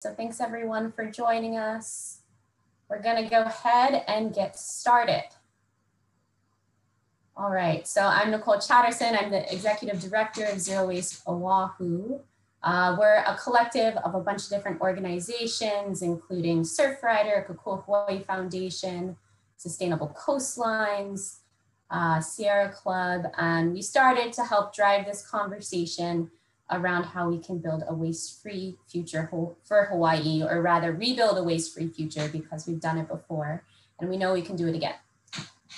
So thanks everyone for joining us. We're gonna go ahead and get started. All right, so I'm Nicole Chatterson. I'm the Executive Director of Zero Waste Oahu. Uh, we're a collective of a bunch of different organizations, including Surfrider, Kokua Hawaii Foundation, Sustainable Coastlines, uh, Sierra Club, and we started to help drive this conversation around how we can build a waste-free future for Hawaii, or rather rebuild a waste-free future because we've done it before, and we know we can do it again.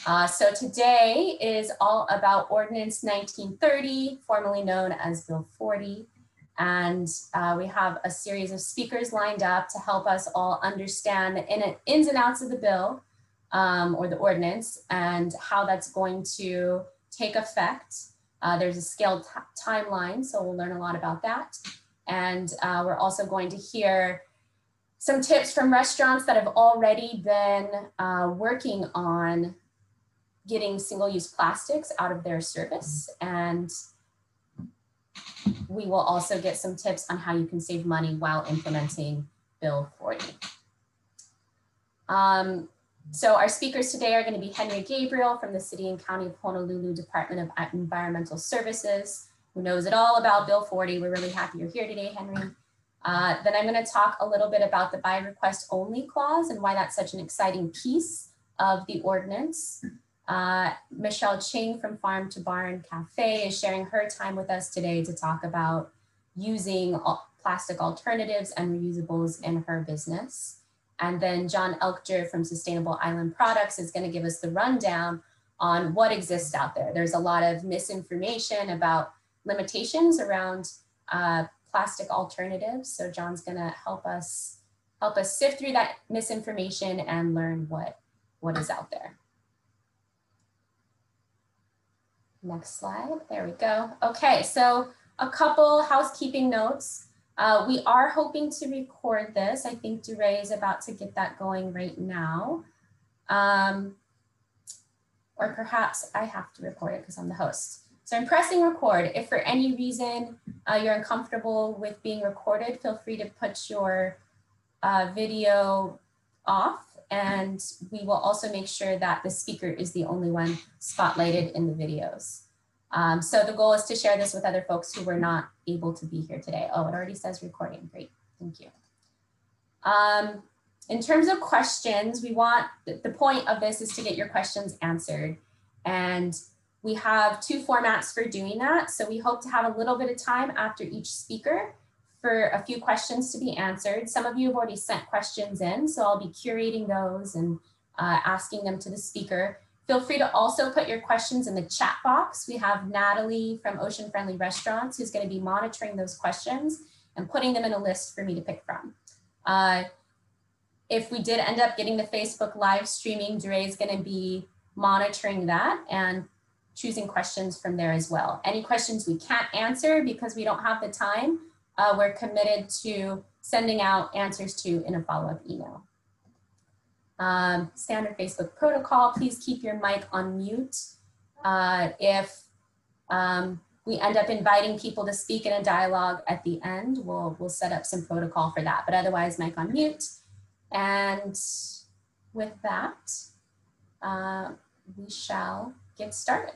Uh, so today is all about Ordinance 1930, formerly known as Bill 40. And uh, we have a series of speakers lined up to help us all understand the in ins and outs of the bill um, or the ordinance and how that's going to take effect. Uh, there's a scaled timeline, so we'll learn a lot about that. And uh, we're also going to hear some tips from restaurants that have already been uh, working on getting single-use plastics out of their service. And we will also get some tips on how you can save money while implementing Bill 40. Um, so our speakers today are going to be Henry Gabriel from the City and County of Honolulu Department of Environmental Services, who knows it all about Bill 40. We're really happy you're here today, Henry. Uh, then I'm going to talk a little bit about the by request only clause and why that's such an exciting piece of the ordinance. Uh, Michelle Ching from Farm to Barn Cafe is sharing her time with us today to talk about using plastic alternatives and reusables in her business. And then John Elkjer from Sustainable Island Products is going to give us the rundown on what exists out there. There's a lot of misinformation about limitations around uh, plastic alternatives. So John's going to help us help us sift through that misinformation and learn what, what is out there. Next slide, there we go. Okay, so a couple housekeeping notes. Uh, we are hoping to record this. I think DeRay is about to get that going right now. Um, or perhaps I have to record it because I'm the host. So I'm pressing record. If for any reason uh, you're uncomfortable with being recorded, feel free to put your uh, video off and we will also make sure that the speaker is the only one spotlighted in the videos. Um, so the goal is to share this with other folks who were not able to be here today. Oh, it already says recording. Great. Thank you. Um, in terms of questions, we want the point of this is to get your questions answered. And we have two formats for doing that. So we hope to have a little bit of time after each speaker for a few questions to be answered. Some of you have already sent questions in, so I'll be curating those and uh, asking them to the speaker. Feel free to also put your questions in the chat box. We have Natalie from Ocean Friendly Restaurants who's going to be monitoring those questions and putting them in a list for me to pick from. Uh, if we did end up getting the Facebook live streaming, Dre is going to be monitoring that and choosing questions from there as well. Any questions we can't answer because we don't have the time, uh, we're committed to sending out answers to in a follow-up email. Um, standard Facebook protocol, please keep your mic on mute. Uh, if um, we end up inviting people to speak in a dialogue at the end, we'll, we'll set up some protocol for that, but otherwise mic on mute. And with that, uh, we shall get started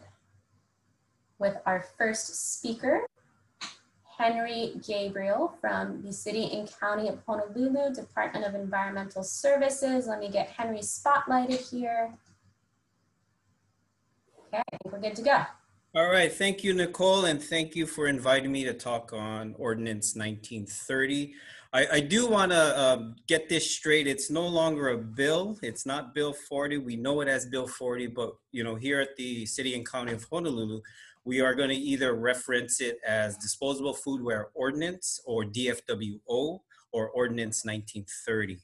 with our first speaker. Henry Gabriel from the City and County of Honolulu, Department of Environmental Services. Let me get Henry spotlighted here. Okay, I think we're good to go. All right, thank you, Nicole, and thank you for inviting me to talk on Ordinance 1930. I, I do want to um, get this straight. It's no longer a bill. It's not Bill 40. We know it as Bill 40, but you know, here at the City and County of Honolulu, we are going to either reference it as Disposable Foodware Ordinance or DFWO or Ordinance 1930.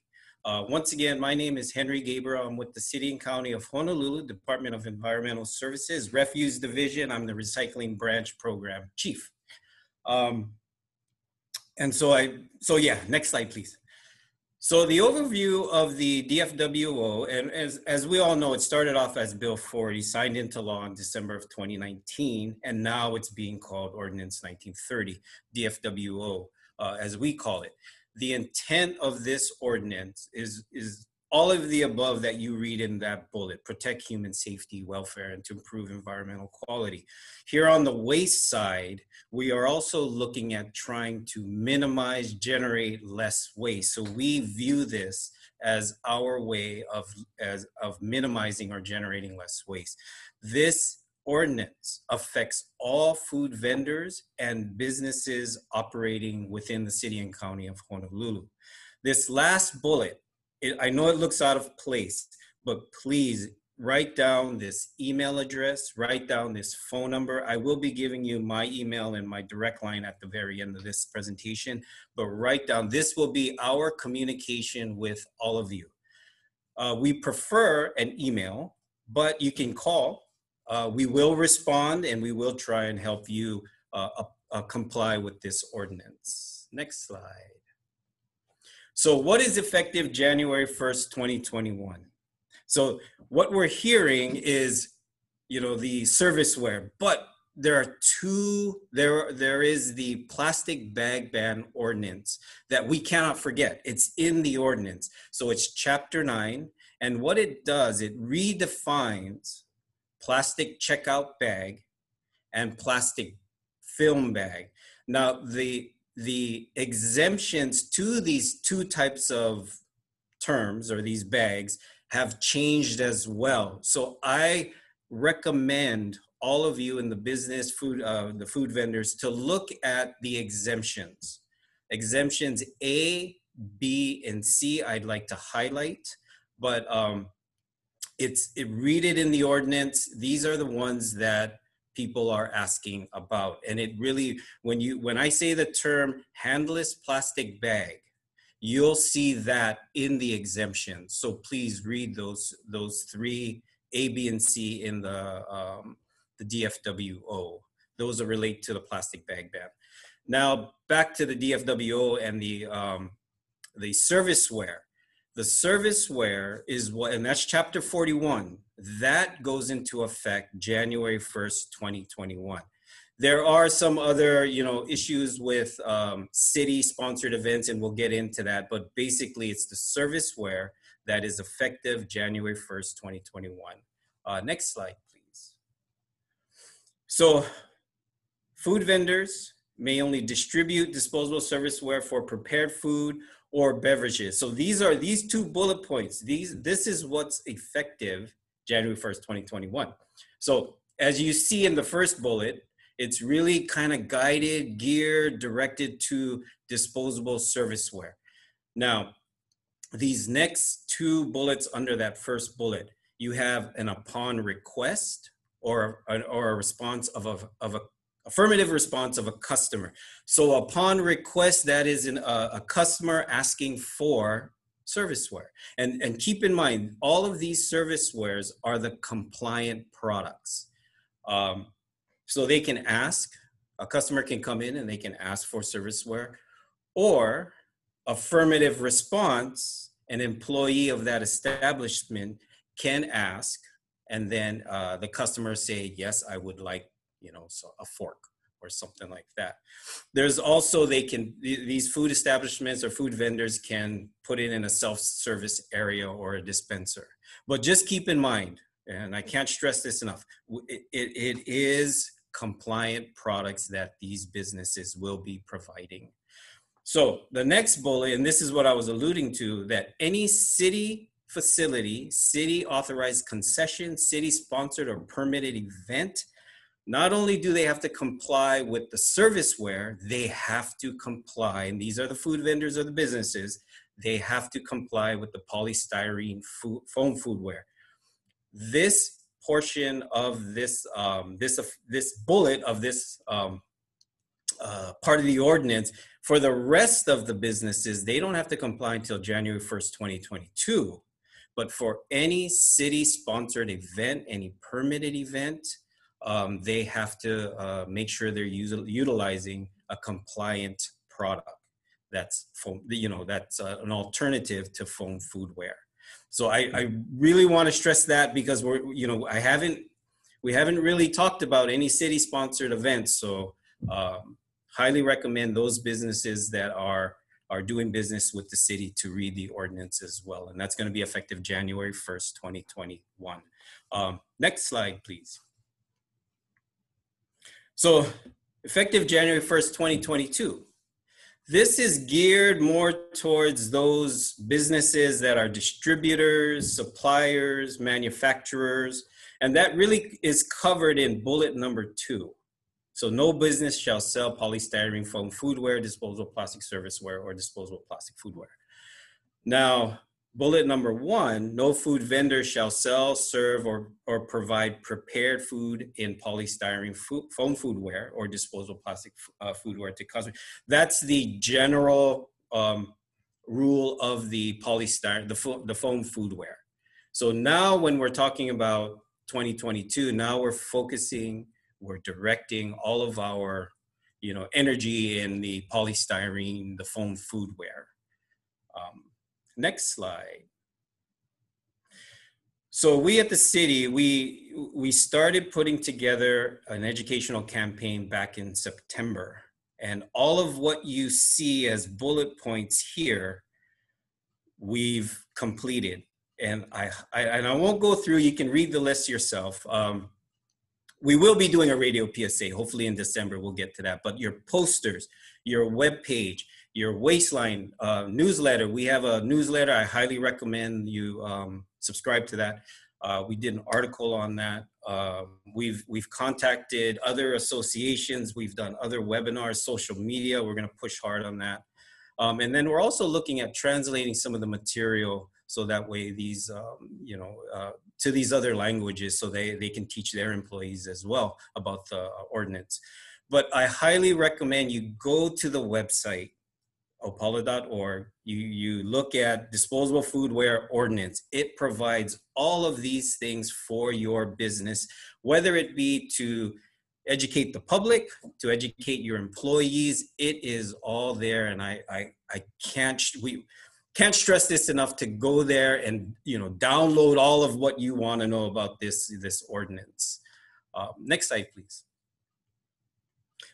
Uh, once again, my name is Henry Gabriel. I'm with the City and County of Honolulu Department of Environmental Services, Refuse Division. I'm the Recycling Branch Program Chief. Um, and so I, so yeah, next slide, please. So the overview of the DFWO, and as, as we all know, it started off as Bill 40, signed into law in December of 2019, and now it's being called Ordinance 1930, DFWO, uh, as we call it. the intent of this ordinance is, is all of the above that you read in that bullet protect human safety, welfare, and to improve environmental quality. Here on the waste side, we are also looking at trying to minimize, generate less waste. So we view this as our way of, as, of minimizing or generating less waste. This ordinance affects all food vendors and businesses operating within the city and county of Honolulu. This last bullet it, I know it looks out of place, but please write down this email address, write down this phone number. I will be giving you my email and my direct line at the very end of this presentation, but write down, this will be our communication with all of you. Uh, we prefer an email, but you can call. Uh, we will respond and we will try and help you uh, uh comply with this ordinance. Next slide. So what is effective January 1st, 2021? So what we're hearing is, you know, the serviceware, but there are two, there, there is the plastic bag ban ordinance that we cannot forget. It's in the ordinance. So it's chapter nine. And what it does, it redefines plastic checkout bag and plastic film bag. Now, the the exemptions to these two types of terms or these bags have changed as well. So I recommend all of you in the business food, uh, the food vendors to look at the exemptions. Exemptions A, B, and C, I'd like to highlight, but um, it's it, read it in the ordinance. These are the ones that people are asking about. And it really, when you when I say the term handless plastic bag, you'll see that in the exemption. So please read those those three A, B, and C in the um, the DFWO. Those are relate to the plastic bag ban. Now back to the DFWO and the um, the serviceware. The serviceware is what, and that's chapter 41 that goes into effect January 1st, 2021. There are some other, you know, issues with um, city-sponsored events, and we'll get into that. But basically, it's the serviceware that is effective January 1st, 2021. Uh, next slide, please. So, food vendors may only distribute disposable serviceware for prepared food or beverages. So these are these two bullet points. These this is what's effective January 1st, 2021. So as you see in the first bullet, it's really kind of guided, geared, directed to disposable serviceware. Now, these next two bullets under that first bullet, you have an upon request or, or a response of a, of a affirmative response of a customer. So upon request, that is a, uh, a customer asking for serviceware. And, and keep in mind, all of these servicewares are the compliant products. Um, so they can ask, a customer can come in and they can ask for serviceware, or affirmative response, an employee of that establishment can ask, and then uh, the customer say, yes, I would like, you know, so a fork or something like that. There's also they can these food establishments or food vendors can put it in a self-service area or a dispenser. But just keep in mind, and I can't stress this enough, it, it, it is compliant products that these businesses will be providing. So the next bullet, and this is what I was alluding to, that any city facility, city authorized concession, city sponsored or permitted event not only do they have to comply with the serviceware, they have to comply, and these are the food vendors or the businesses, they have to comply with the polystyrene food, foam foodware. This portion of this, um, this, uh, this bullet of this um, uh, part of the ordinance, for the rest of the businesses, they don't have to comply until January 1st, 2022. But for any city sponsored event, any permitted event, um, they have to uh, make sure they're utilizing a compliant product that's foam, you know that's uh, an alternative to foam foodware. So I, I really want to stress that because we're you know I haven't we haven't really talked about any city sponsored events. So um, highly recommend those businesses that are are doing business with the city to read the ordinance as well. And that's going to be effective January 1st, 2021. Um, next slide, please. So effective January 1st, 2022. This is geared more towards those businesses that are distributors, suppliers, manufacturers, and that really is covered in bullet number two. So no business shall sell polystyrene foam foodware, disposable plastic serviceware, or disposable plastic foodware. Now, bullet number one, no food vendor shall sell, serve, or, or provide prepared food in polystyrene food, foam foodware or disposable plastic uh, foodware to customers. That's the general um, rule of the polystyrene, the, fo the foam foodware. So now when we're talking about 2022, now we're focusing, we're directing all of our, you know, energy in the polystyrene, the foam foodware. Um, next slide. So we at the city, we we started putting together an educational campaign back in September. And all of what you see as bullet points here, we've completed and I, I, and I won't go through. You can read the list yourself. Um, we will be doing a radio PSA. Hopefully in December we'll get to that. But your posters, your web page, your waistline uh, newsletter. We have a newsletter. I highly recommend you um, subscribe to that. Uh, we did an article on that. Uh, we've we've contacted other associations. We've done other webinars, social media. We're going to push hard on that. Um, and then we're also looking at translating some of the material so that way these um, you know uh, to these other languages so they they can teach their employees as well about the ordinance but i highly recommend you go to the website opala.org you you look at disposable foodware ordinance. It provides all of these things for your business whether it be to educate the public to educate your employees. It is all there and i i, I can't we can't stress this enough to go there and you know download all of what you want to know about this this ordinance. Uh, next slide please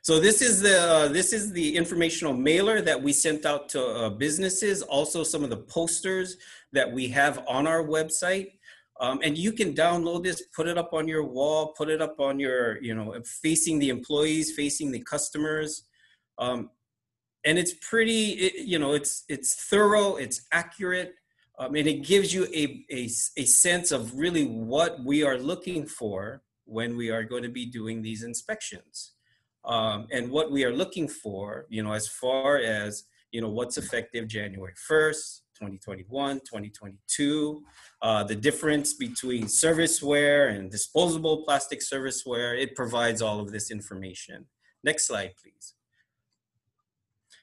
so this is the uh, this is the informational mailer that we sent out to uh, businesses also some of the posters that we have on our website. Um, and you can download this put it up on your wall put it up on your you know facing the employees facing the customers. Um, and it's pretty it, you know it's it's thorough it's accurate um, and it gives you a, a, a sense of really what we are looking for when we are going to be doing these inspections um, and what we are looking for you know as far as you know what's effective january 1st 2021 2022 uh, the difference between serviceware and disposable plastic serviceware it provides all of this information next slide please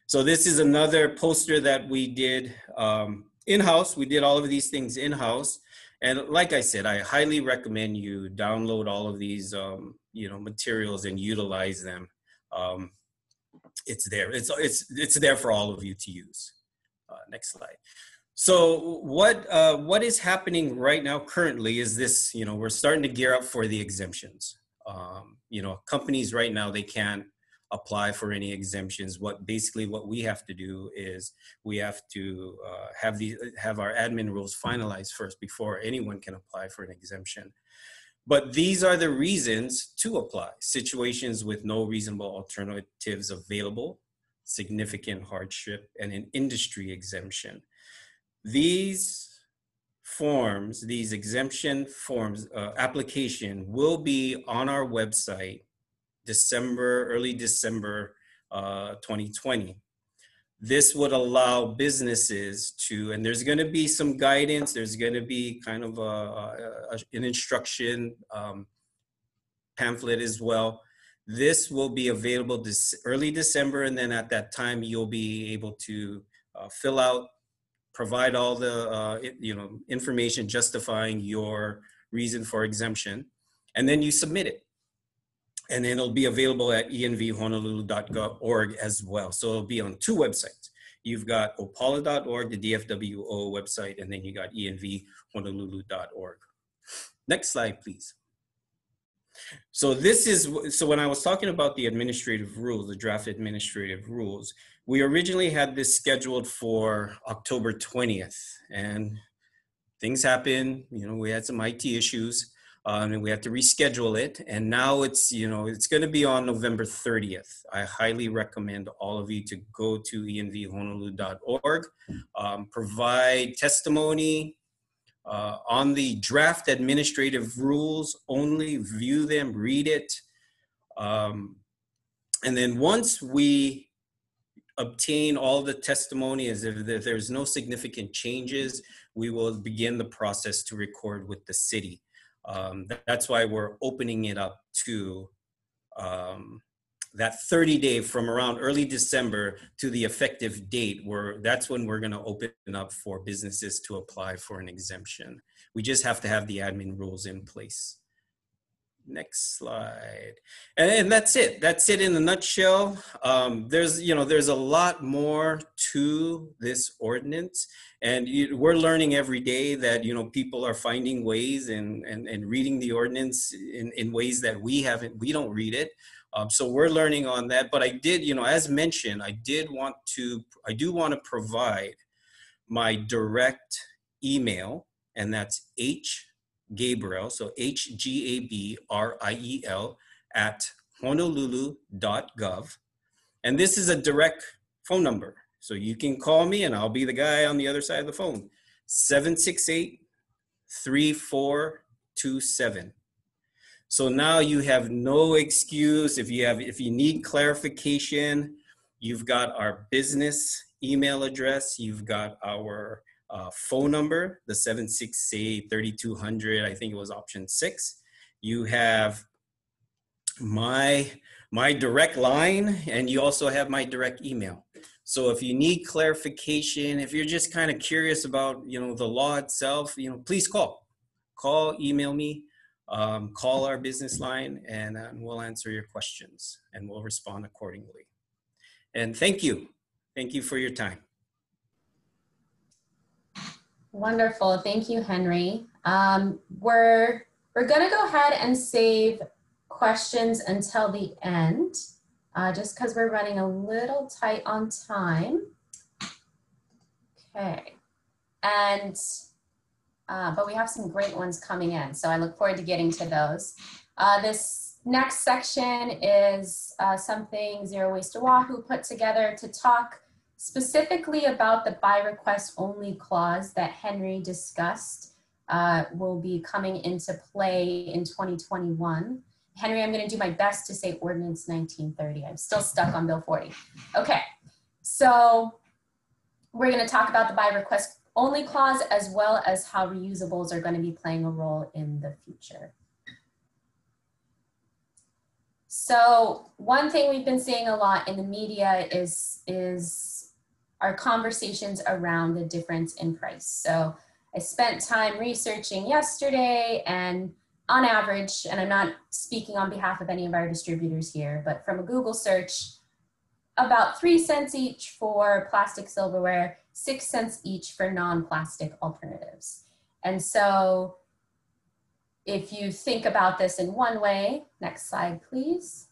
so this is another poster that we did um, in-house. We did all of these things in-house. And like I said, I highly recommend you download all of these, um, you know, materials and utilize them. Um, it's there. It's it's it's there for all of you to use. Uh, next slide. So what uh, what is happening right now currently is this. You know, we're starting to gear up for the exemptions. Um, you know, companies right now they can't apply for any exemptions. What basically what we have to do is we have to uh, have the have our admin rules finalized first before anyone can apply for an exemption. But these are the reasons to apply. Situations with no reasonable alternatives available, significant hardship, and an industry exemption. These forms, these exemption forms, uh, application will be on our website December, early December uh, 2020. This would allow businesses to, and there's going to be some guidance. There's going to be kind of a, a, an instruction um, pamphlet as well. This will be available this early December, and then at that time you'll be able to uh, fill out, provide all the uh, you know information justifying your reason for exemption, and then you submit it and then it'll be available at envhonolulu.org as well. So it'll be on two websites. You've got opala.org, the DFWO website, and then you got envhonolulu.org. Next slide, please. So this is, so when I was talking about the administrative rules, the draft administrative rules, we originally had this scheduled for October 20th, and things happened. You know, we had some IT issues, um, and we have to reschedule it. And now it's, you know, it's going to be on November 30th. I highly recommend all of you to go to envhonolulu.org, um, provide testimony uh, on the draft administrative rules. Only view them, read it. Um, and then once we obtain all the testimony as if there's no significant changes, we will begin the process to record with the city. Um, that's why we're opening it up to um, that 30 day from around early December to the effective date where that's when we're going to open up for businesses to apply for an exemption. We just have to have the admin rules in place. Next slide. And, and that's it. That's it in a nutshell. Um, there's, you know, there's a lot more to this ordinance and we're learning every day that, you know, people are finding ways and, and, and reading the ordinance in, in ways that we haven't, we don't read it. Um, so we're learning on that. But I did, you know, as mentioned, I did want to, I do want to provide my direct email, and that's H Gabriel, so H G A B R I E L at honolulu.gov. And this is a direct phone number. So you can call me and I'll be the guy on the other side of the phone. 768 3427. So now you have no excuse if you have if you need clarification, you've got our business email address, you've got our uh, phone number, the 768 3200, I think it was option six. You have my my direct line and you also have my direct email. So if you need clarification, if you're just kind of curious about, you know, the law itself, you know, please call, call, email me um, call our business line and, uh, we'll answer your questions and we'll respond accordingly. And thank you. Thank you for your time. Wonderful. Thank you, Henry. Um, we're we're going to go ahead and save questions until the end, uh, just because we're running a little tight on time. Okay. And uh, but we have some great ones coming in. So I look forward to getting to those. Uh, this next section is uh, something Zero Waste Oahu put together to talk specifically about the by request only clause that Henry discussed uh, will be coming into play in 2021. Henry, I'm going to do my best to say Ordinance 1930. I'm still stuck on Bill 40. Okay, so we're going to talk about the by request only clause as well as how reusables are going to be playing a role in the future. So one thing we've been seeing a lot in the media is, is our conversations around the difference in price. So I spent time researching yesterday and on average, and I'm not speaking on behalf of any of our distributors here, but from a Google search, about three cents each for plastic silverware six cents each for non-plastic alternatives. And so if you think about this in one way, next slide, please.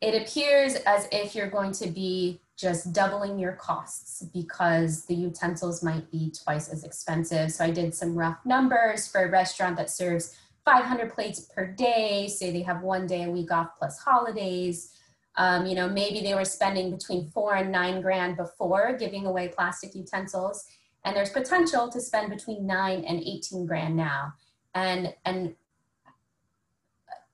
It appears as if you're going to be just doubling your costs because the utensils might be twice as expensive. So I did some rough numbers for a restaurant that serves 500 plates per day, say they have one day a week off plus holidays. Um, you know, maybe they were spending between four and nine grand before giving away plastic utensils, and there's potential to spend between nine and 18 grand now. And, and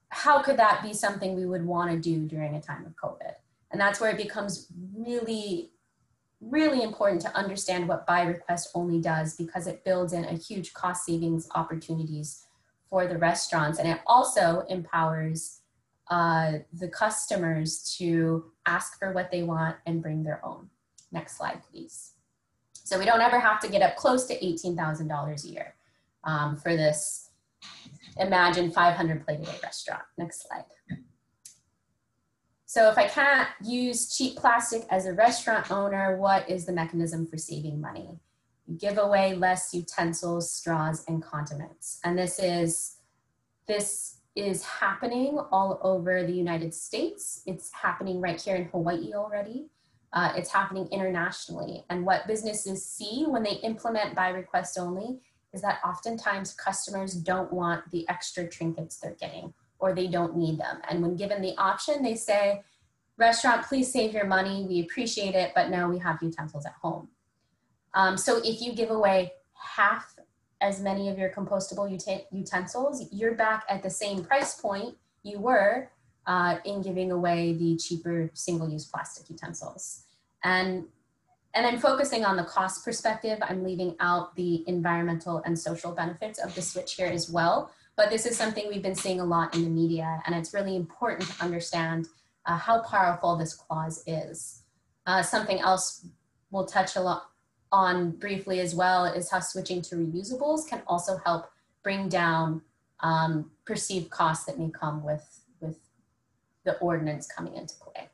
how could that be something we would want to do during a time of COVID? And that's where it becomes really, really important to understand what by request only does because it builds in a huge cost savings opportunities for the restaurants. And it also empowers uh, the customers to ask for what they want and bring their own. Next slide, please. So we don't ever have to get up close to $18,000 a year um, for this imagine 500 plate a restaurant. Next slide. So if I can't use cheap plastic as a restaurant owner, what is the mechanism for saving money? You give away less utensils, straws, and condiments. And this is, this is happening all over the United States. It's happening right here in Hawaii already. Uh, it's happening internationally. And what businesses see when they implement by request only is that oftentimes customers don't want the extra trinkets they're getting or they don't need them. And when given the option, they say, restaurant, please save your money. We appreciate it, but no, we have utensils at home. Um, so if you give away half as many of your compostable utensils, you're back at the same price point you were uh, in giving away the cheaper single-use plastic utensils. And, and I'm focusing on the cost perspective. I'm leaving out the environmental and social benefits of the switch here as well. But this is something we've been seeing a lot in the media, and it's really important to understand uh, how powerful this clause is. Uh, something else we'll touch a lot on briefly as well is how switching to reusables can also help bring down um, perceived costs that may come with, with the ordinance coming into play.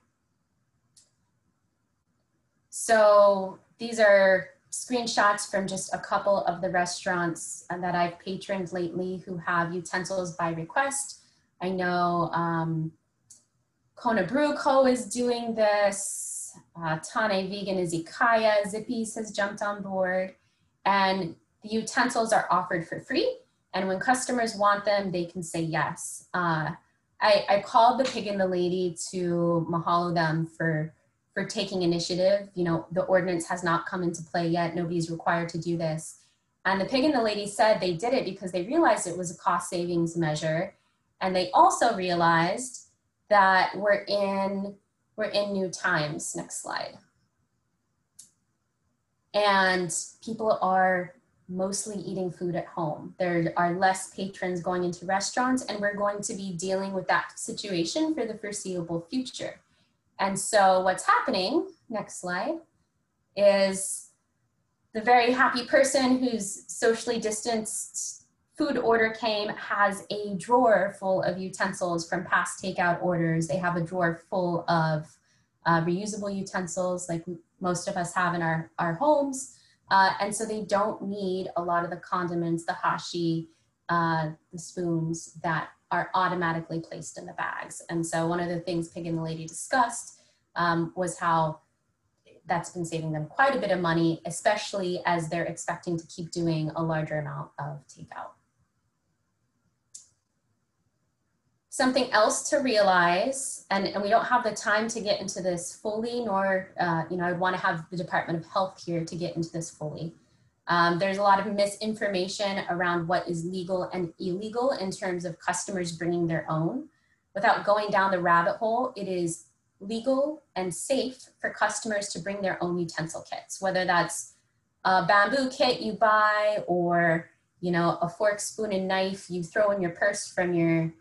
So these are screenshots from just a couple of the restaurants that I've patroned lately who have utensils by request. I know um, Kona Brew Co. is doing this. Uh, Tane Vegan Izakaya, Zippy's has jumped on board. And the utensils are offered for free. And when customers want them, they can say yes. Uh, I, I called the pig and the lady to mahalo them for, for taking initiative. You know, the ordinance has not come into play yet. Nobody's required to do this. And the pig and the lady said they did it because they realized it was a cost savings measure. And they also realized that we're in, we're in new times. Next slide. And people are mostly eating food at home. There are less patrons going into restaurants and we're going to be dealing with that situation for the foreseeable future. And so what's happening, next slide, is the very happy person who's socially distanced food order came has a drawer full of utensils from past takeout orders. They have a drawer full of uh, reusable utensils like most of us have in our, our homes. Uh, and so they don't need a lot of the condiments, the hashi, uh, the spoons that are automatically placed in the bags. And so one of the things Pig and the Lady discussed um, was how that's been saving them quite a bit of money, especially as they're expecting to keep doing a larger amount of takeout. Something else to realize, and, and we don't have the time to get into this fully, nor, uh, you know, I'd want to have the Department of Health here to get into this fully. Um, there's a lot of misinformation around what is legal and illegal in terms of customers bringing their own. Without going down the rabbit hole, it is legal and safe for customers to bring their own utensil kits, whether that's a bamboo kit you buy or you know a fork, spoon, and knife you throw in your purse from your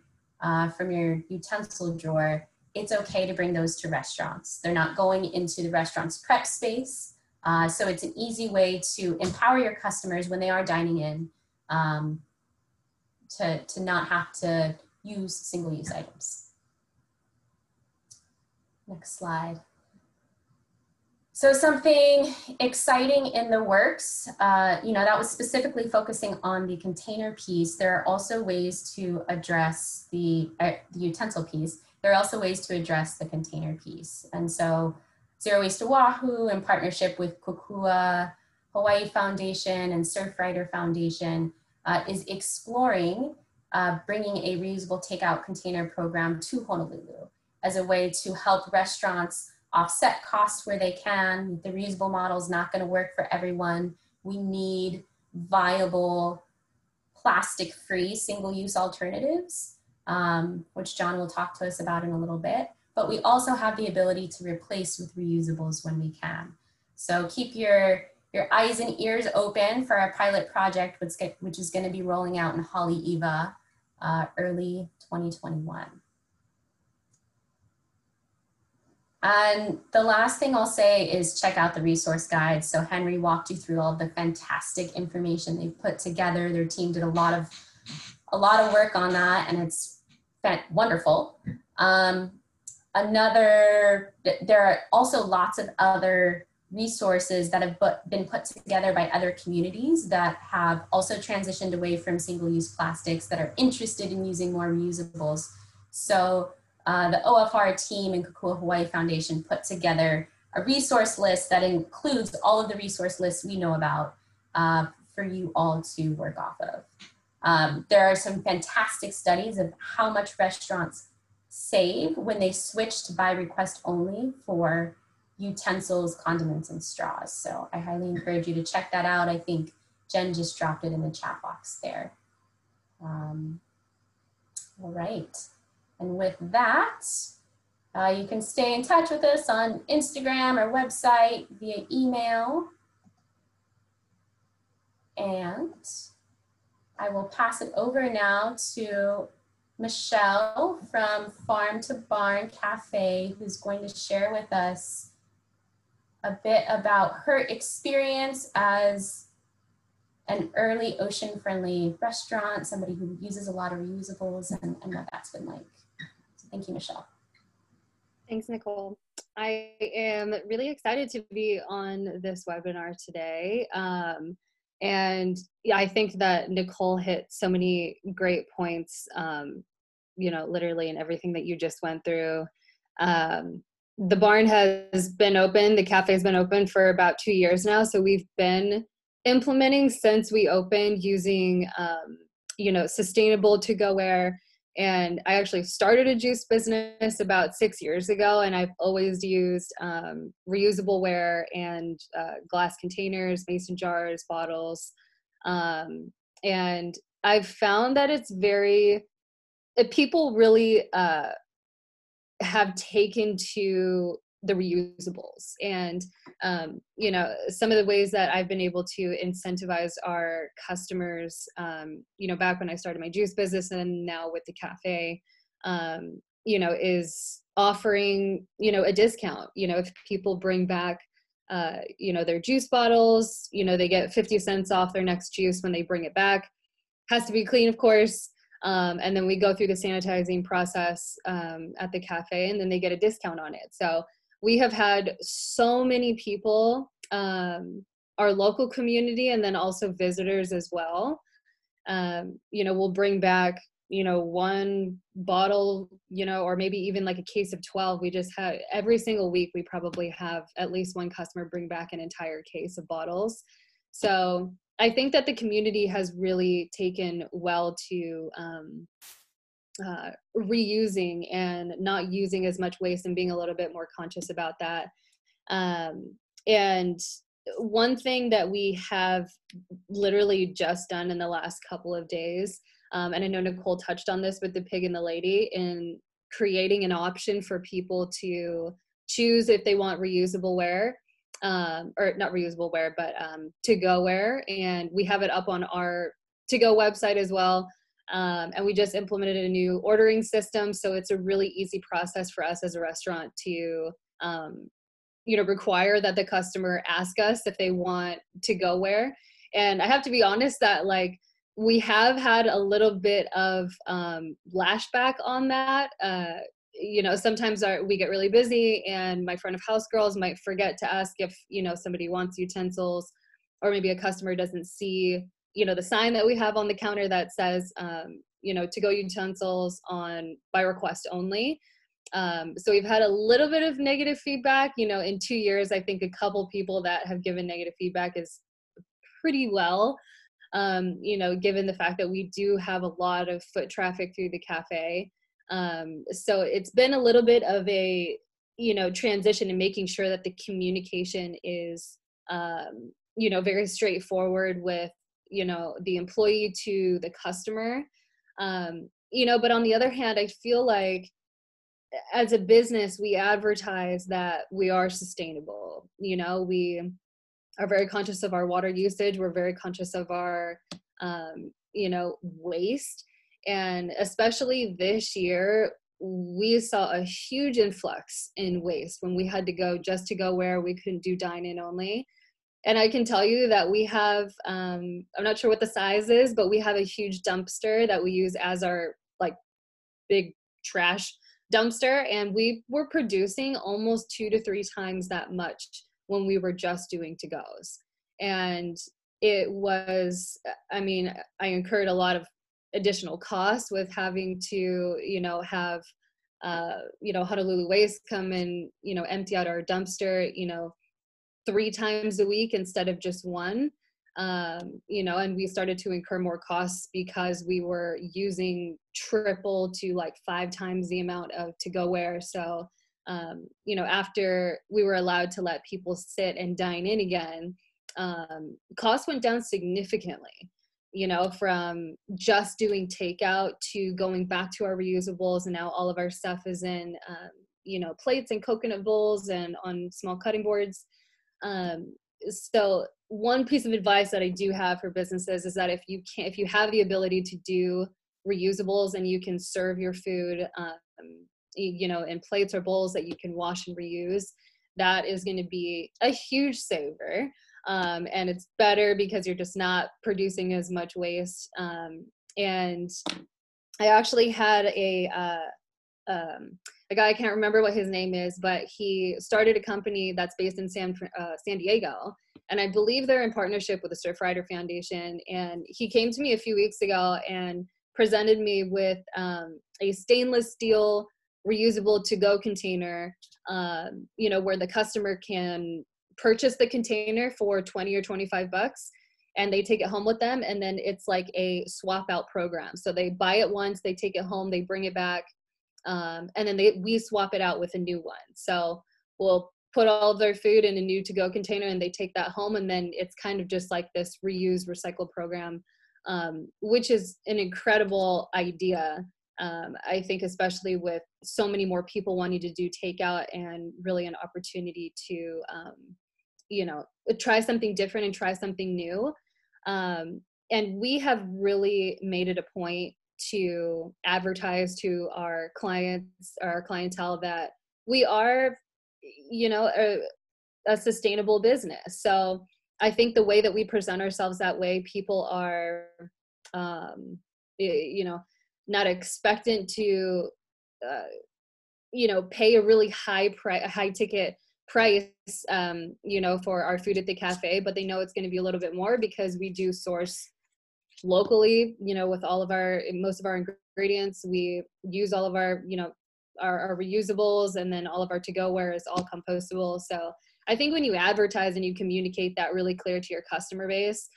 uh, from your utensil drawer, it's okay to bring those to restaurants. They're not going into the restaurant's prep space. Uh, so it's an easy way to empower your customers when they are dining in um, to, to not have to use single-use items. Next slide. So something exciting in the works, uh, you know, that was specifically focusing on the container piece. There are also ways to address the, uh, the utensil piece. There are also ways to address the container piece. And so Zero Waste Oahu in partnership with Kokua Hawaii Foundation and Surfrider Foundation uh, is exploring uh, bringing a reusable takeout container program to Honolulu as a way to help restaurants offset costs where they can. The reusable model is not going to work for everyone. We need viable plastic free single use alternatives, um, which John will talk to us about in a little bit. But we also have the ability to replace with reusables when we can. So keep your, your eyes and ears open for our pilot project, which, which is going to be rolling out in Haleiwa uh, early 2021. And the last thing I'll say is check out the resource guide. So Henry walked you through all the fantastic information they've put together. Their team did a lot of a lot of work on that, and it's wonderful. Um, another, there are also lots of other resources that have put, been put together by other communities that have also transitioned away from single-use plastics that are interested in using more reusables. So uh, the OFR team and Kokua Hawaii Foundation put together a resource list that includes all of the resource lists we know about uh, for you all to work off of. Um, there are some fantastic studies of how much restaurants save when they switch to by request only for utensils, condiments, and straws. So I highly encourage you to check that out. I think Jen just dropped it in the chat box there. Um, all right. And with that, uh, you can stay in touch with us on Instagram or website via email. And I will pass it over now to Michelle from Farm to Barn Cafe, who's going to share with us a bit about her experience as an early ocean friendly restaurant, somebody who uses a lot of reusables and, and what that's been like. So thank you, Michelle. Thanks, Nicole. I am really excited to be on this webinar today. Um, and yeah, I think that Nicole hit so many great points, um, you know, literally and everything that you just went through. Um, the barn has been open, the cafe has been open for about two years now. So we've been implementing since we opened using, um, you know, sustainable to go ware. And I actually started a juice business about six years ago, and I've always used um, reusable ware and uh, glass containers, mason jars, bottles. Um, and I've found that it's very, people really uh, have taken to the reusables and um, you know some of the ways that i've been able to incentivize our customers um, you know back when i started my juice business and now with the cafe um, you know is offering you know a discount. You know if people bring back uh, you know their juice bottles you know they get 50 cents off their next juice when they bring it back. Has to be clean of course um, and then we go through the sanitizing process um, at the cafe and then they get a discount on it. So we have had so many people um, our local community and then also visitors as well. Um, you know we'll bring back you know one bottle you know or maybe even like a case of 12 we just have every single week we probably have at least one customer bring back an entire case of bottles. So I think that the community has really taken well to um, uh, reusing and not using as much waste and being a little bit more conscious about that. Um, and one thing that we have literally just done in the last couple of days, um, and I know Nicole touched on this with the pig and the lady, in creating an option for people to choose if they want reusable ware um, or not reusable ware, but um, to go ware. And we have it up on our to go website as well. Um, and we just implemented a new ordering system. So it's a really easy process for us as a restaurant to, um, you know, require that the customer ask us if they want to go ware. And I have to be honest that like, we have had a little bit of um, lashback on that. Uh, you know sometimes our, we get really busy and my front of house girls might forget to ask if you know somebody wants utensils or maybe a customer doesn't see you know the sign that we have on the counter that says um, you know to go utensils on by request only. Um, so we've had a little bit of negative feedback. You know in two years i think a couple people that have given negative feedback is pretty well. Um, you know given the fact that we do have a lot of foot traffic through the cafe um, so it's been a little bit of a you know transition and making sure that the communication is um, you know very straightforward with you know the employee to the customer. Um, you know but on the other hand i feel like as a business we advertise that we are sustainable. You know we are very conscious of our water usage. We're very conscious of our um, you know waste and especially this year, we saw a huge influx in waste when we had to go just to go where we couldn't do dine in only. And I can tell you that we have, um, I'm not sure what the size is, but we have a huge dumpster that we use as our like big trash dumpster. And we were producing almost two to three times that much when we were just doing to goes. And it was, I mean, I incurred a lot of additional costs with having to, you know, have, uh, you know, Honolulu Waste come and, you know, empty out our dumpster, you know, three times a week instead of just one um, you know, and we started to incur more costs because we were using triple to like five times the amount of to go ware. So, um, you know, after we were allowed to let people sit and dine in again, um, costs went down significantly. You know, from just doing takeout to going back to our reusables, and now all of our stuff is in, um, you know, plates and coconut bowls and on small cutting boards. Um, so one piece of advice that I do have for businesses is that if you can if you have the ability to do reusables and you can serve your food um, you know in plates or bowls that you can wash and reuse that is going to be a huge saver um, and it's better because you're just not producing as much waste um, and i actually had a uh, um, a guy I can't remember what his name is, but he started a company that's based in San uh, San Diego, and I believe they're in partnership with the Surfrider Foundation. And he came to me a few weeks ago and presented me with um, a stainless steel reusable to-go container, um, you know, where the customer can purchase the container for 20 or 25 bucks and they take it home with them and then it's like a swap out program so they buy it once they take it home they bring it back um, and then they we swap it out with a new one. So we'll put all of their food in a new to go container and they take that home and then it's kind of just like this reuse recycle program um, which is an incredible idea um, i think especially with so many more people wanting to do takeout and really an opportunity to um, you know try something different and try something new. Um, and we have really made it a point to advertise to our clients our clientele that we are you know a, a, sustainable business. So i think the way that we present ourselves that way people are um you know not expectant to uh, you know pay a really high price high ticket price um you know for our food at the cafe but they know it's going to be a little bit more because we do source locally you know with all of our most of our ingredients. We use all of our you know our, our reusables and then all of our to-go ware is all compostable. So i think when you advertise and you communicate that really clear to your customer base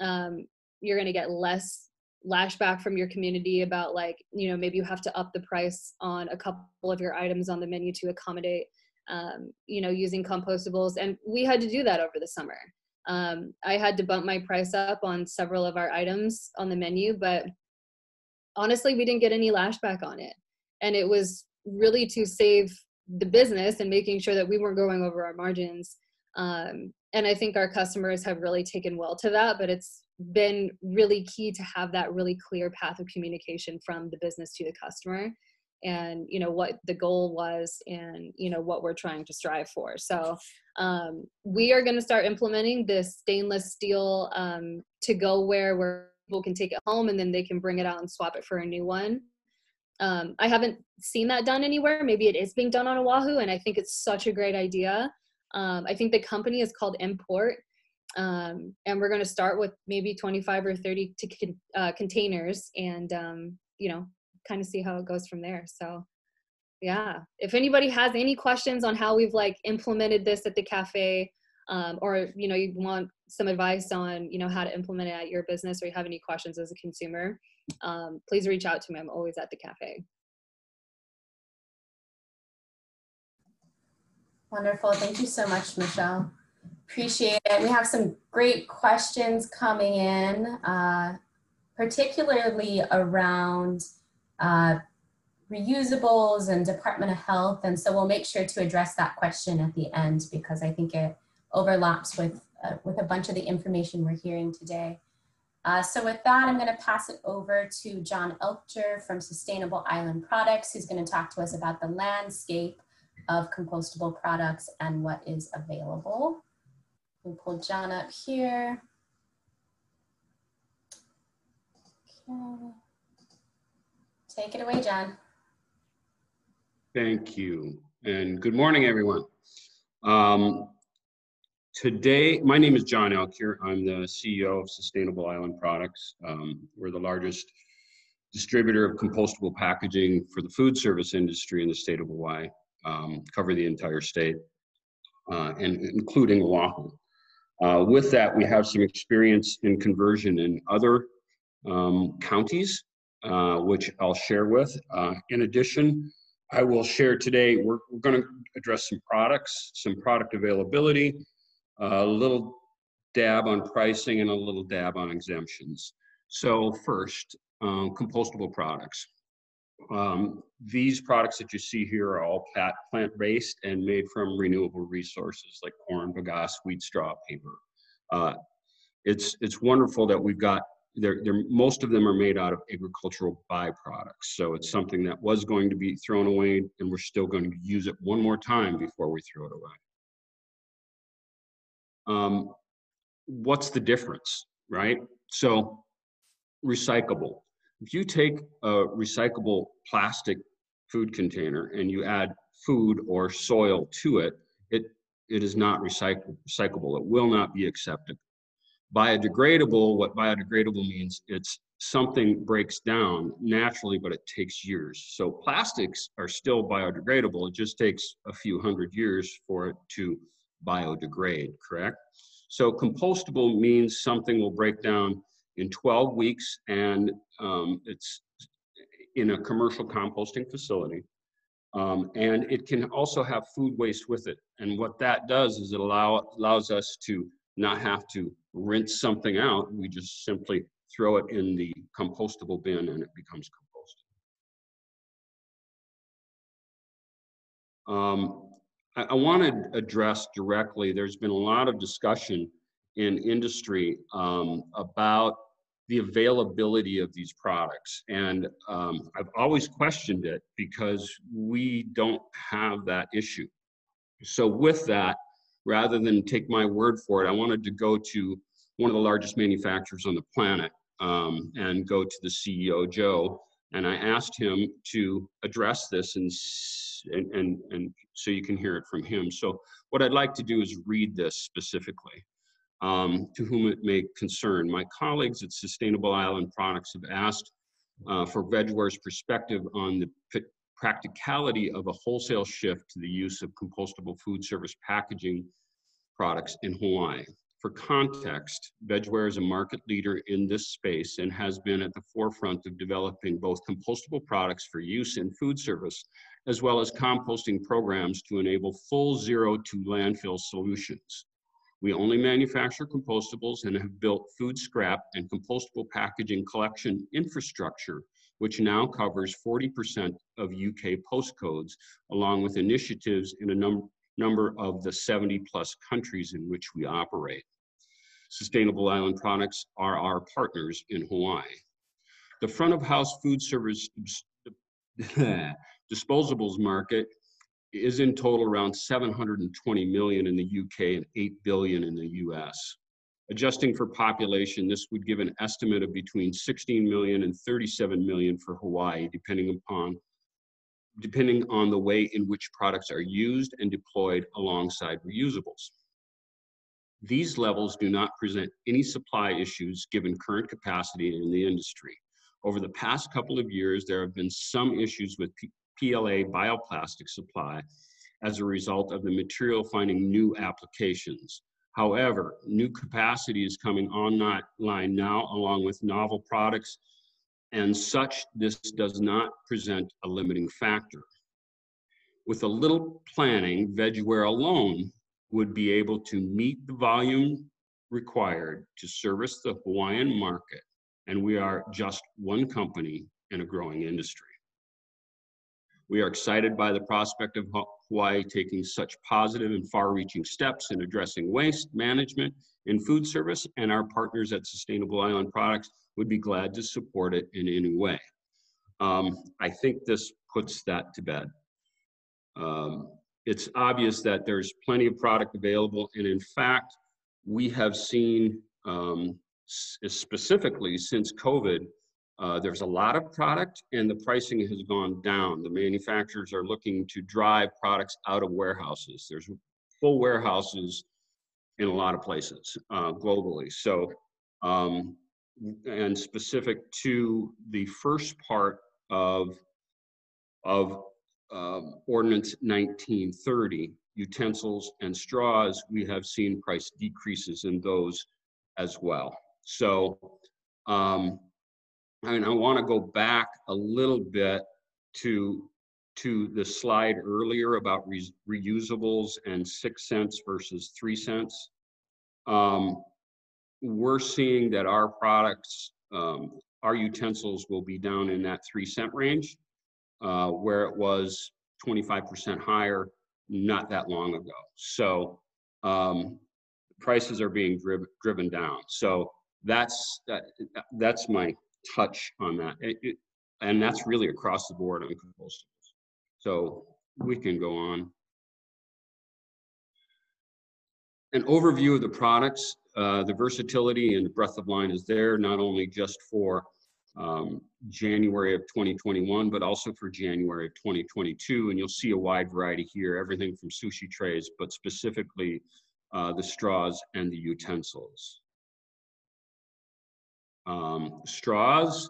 um, you're going to get less lashback from your community about like you know maybe you have to up the price on a couple of your items on the menu to accommodate um, you know using compostables and we had to do that over the summer um, I had to bump my price up on several of our items on the menu, but honestly, we didn't get any lashback on it. And it was really to save the business and making sure that we weren't going over our margins. Um, and I think our customers have really taken well to that, but it's been really key to have that really clear path of communication from the business to the customer and you know what the goal was and you know what we're trying to strive for. So um, we are going to start implementing this stainless steel um, to go ware where people can take it home and then they can bring it out and swap it for a new one. Um, i haven't seen that done anywhere. Maybe it is being done on oahu and i think it's such a great idea. Um, i think the company is called import um, and we're going to start with maybe 25 or 30 to, uh, containers and um, you know kind of see how it goes from there. So yeah, if anybody has any questions on how we've like implemented this at the cafe, um, or you know you want some advice on you know how to implement it at your business, or you have any questions as a consumer, um, please reach out to me. I'm always at the cafe. Wonderful. Thank you so much, Michelle. Appreciate it. We have some great questions coming in, uh, particularly around uh, reusables and Department of Health. And so we'll make sure to address that question at the end because I think it overlaps with, uh, with a bunch of the information we're hearing today. Uh, so with that, I'm going to pass it over to John Elkjer from Sustainable Island Products, who's going to talk to us about the landscape of compostable products and what is available. We'll pull John up here. Okay. Take it away, John. Thank you. And good morning, everyone. Um, today, my name is John Alkier. I'm the CEO of Sustainable Island Products. Um, we're the largest distributor of compostable packaging for the food service industry in the state of Hawaii, um, cover the entire state, uh, and including Oahu. Uh, with that, we have some experience in conversion in other um, counties, uh, which I'll share with. Uh, in addition, I will share today, we're, we're going to address some products, some product availability, a little dab on pricing, and a little dab on exemptions. So first, um, compostable products. Um, these products that you see here are all plant-based and made from renewable resources like corn, bagasse, wheat straw, paper. Uh, it's it's wonderful that we've got they're, they're, most of them are made out of agricultural byproducts. So it's something that was going to be thrown away and we're still going to use it one more time before we throw it away. Um, what's the difference, right? So recyclable. If you take a recyclable plastic food container and you add food or soil to it, it, it is not recycle, recyclable. It will not be accepted. Biodegradable, what biodegradable means, it's something breaks down naturally, but it takes years. So plastics are still biodegradable. It just takes a few hundred years for it to biodegrade, correct? So compostable means something will break down in 12 weeks and um, it's in a commercial composting facility. Um, and it can also have food waste with it. And what that does is it allow, allows us to not have to rinse something out. We just simply throw it in the compostable bin and it becomes compost. Um, I, I want to address directly, there's been a lot of discussion in industry um, about the availability of these products. And um, I've always questioned it because we don't have that issue. So with that, rather than take my word for it, I wanted to go to one of the largest manufacturers on the planet um, and go to the CEO, Joe, and I asked him to address this and, and, and, and so you can hear it from him. So what I'd like to do is read this specifically um, to whom it may concern. My colleagues at Sustainable Island Products have asked uh, for VegWare's perspective on the practicality of a wholesale shift to the use of compostable food service packaging products in Hawaii. For context, VegWare is a market leader in this space and has been at the forefront of developing both compostable products for use in food service, as well as composting programs to enable full zero to landfill solutions. We only manufacture compostables and have built food scrap and compostable packaging collection infrastructure, which now covers 40% of UK postcodes, along with initiatives in a num number of the 70 plus countries in which we operate. Sustainable Island Products are our partners in Hawaii. The front of house food service disposables market is in total around 720 million in the UK and 8 billion in the US. Adjusting for population, this would give an estimate of between 16 million and 37 million for Hawaii, depending upon depending on the way in which products are used and deployed alongside reusables. These levels do not present any supply issues given current capacity in the industry. Over the past couple of years, there have been some issues with PLA bioplastic supply as a result of the material finding new applications. However, new capacity is coming online now along with novel products and such this does not present a limiting factor. With a little planning, VegWare alone would be able to meet the volume required to service the Hawaiian market, and we are just one company in a growing industry. We are excited by the prospect of Hawaii taking such positive and far-reaching steps in addressing waste management in food service, and our partners at Sustainable Island Products would be glad to support it in any way. Um, I think this puts that to bed. Um, it's obvious that there's plenty of product available, and in fact, we have seen um, specifically since COVID, uh, there's a lot of product and the pricing has gone down. The manufacturers are looking to drive products out of warehouses. There's full warehouses in a lot of places uh, globally. So, um, and specific to the first part of of um, Ordinance 1930, utensils and straws, we have seen price decreases in those as well. So, um, I mean, I want to go back a little bit to to the slide earlier about re reusables and six cents versus three cents. Um, we're seeing that our products, um, our utensils will be down in that three cent range, uh, where it was 25% higher not that long ago. So um, prices are being driven driven down. So that's that, that's my touch on that. It, it, and that's really across the board on compostables. So we can go on. An overview of the products, uh, the versatility and breadth of line is there, not only just for um, January of 2021, but also for January of 2022. And you'll see a wide variety here, everything from sushi trays, but specifically uh, the straws and the utensils. Um, straws,